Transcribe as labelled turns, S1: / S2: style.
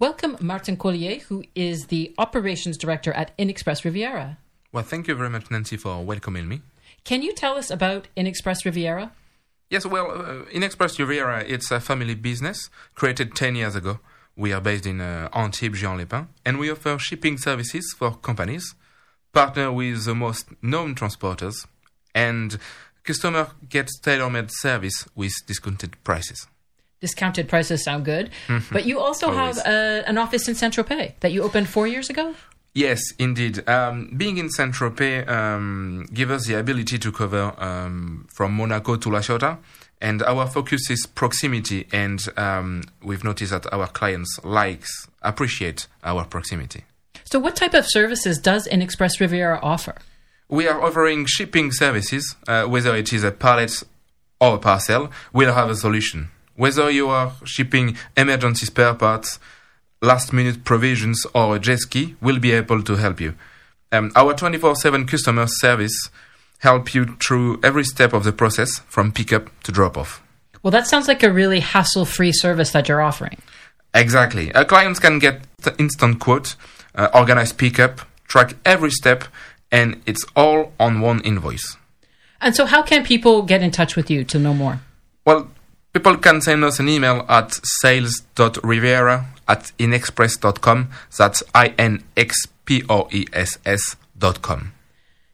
S1: Welcome, Martin Collier, who is the operations director at InXpress Riviera.
S2: Well, thank you very much, Nancy, for welcoming me.
S1: Can you tell us about InXpress Riviera?
S2: Yes, well, uh, InXpress Riviera, it's a family business created 10 years ago. We are based in uh, Antibes, Juan-les-Pins, and we offer shipping services for companies, partner with the most known transporters, and customer gets tailor-made service with discounted prices.
S1: Discounted prices sound good, but you also have
S2: Always.
S1: uh, an office in Saint Tropez that you opened four years ago.
S2: Yes, indeed. Um, being in Saint Tropez um, gives us the ability to cover um, from Monaco to La Ciotat, and our focus is proximity. And um, we've noticed that our clients likes appreciate our proximity.
S1: So, what type of services does InXpress Riviera offer?
S2: We are offering shipping services, uh, whether it is a pallet or a parcel. We'll have a solution. Whether you are shipping emergency spare parts, last minute provisions, or a jet ski, we'll be able to help you. Um, our 24 7 customer service help you through every step of the process from pickup to drop off.
S1: Well, that sounds like a really hassle free service that you're offering.
S2: Exactly. Our clients can get the instant quote, uh, organize pickup, track every step, and it's all on one invoice.
S1: And so, how can people get in touch with you to know more?
S2: Well, people can send us an email at sales.riviera at inxpress.com. That's I N X P O E S S dot com.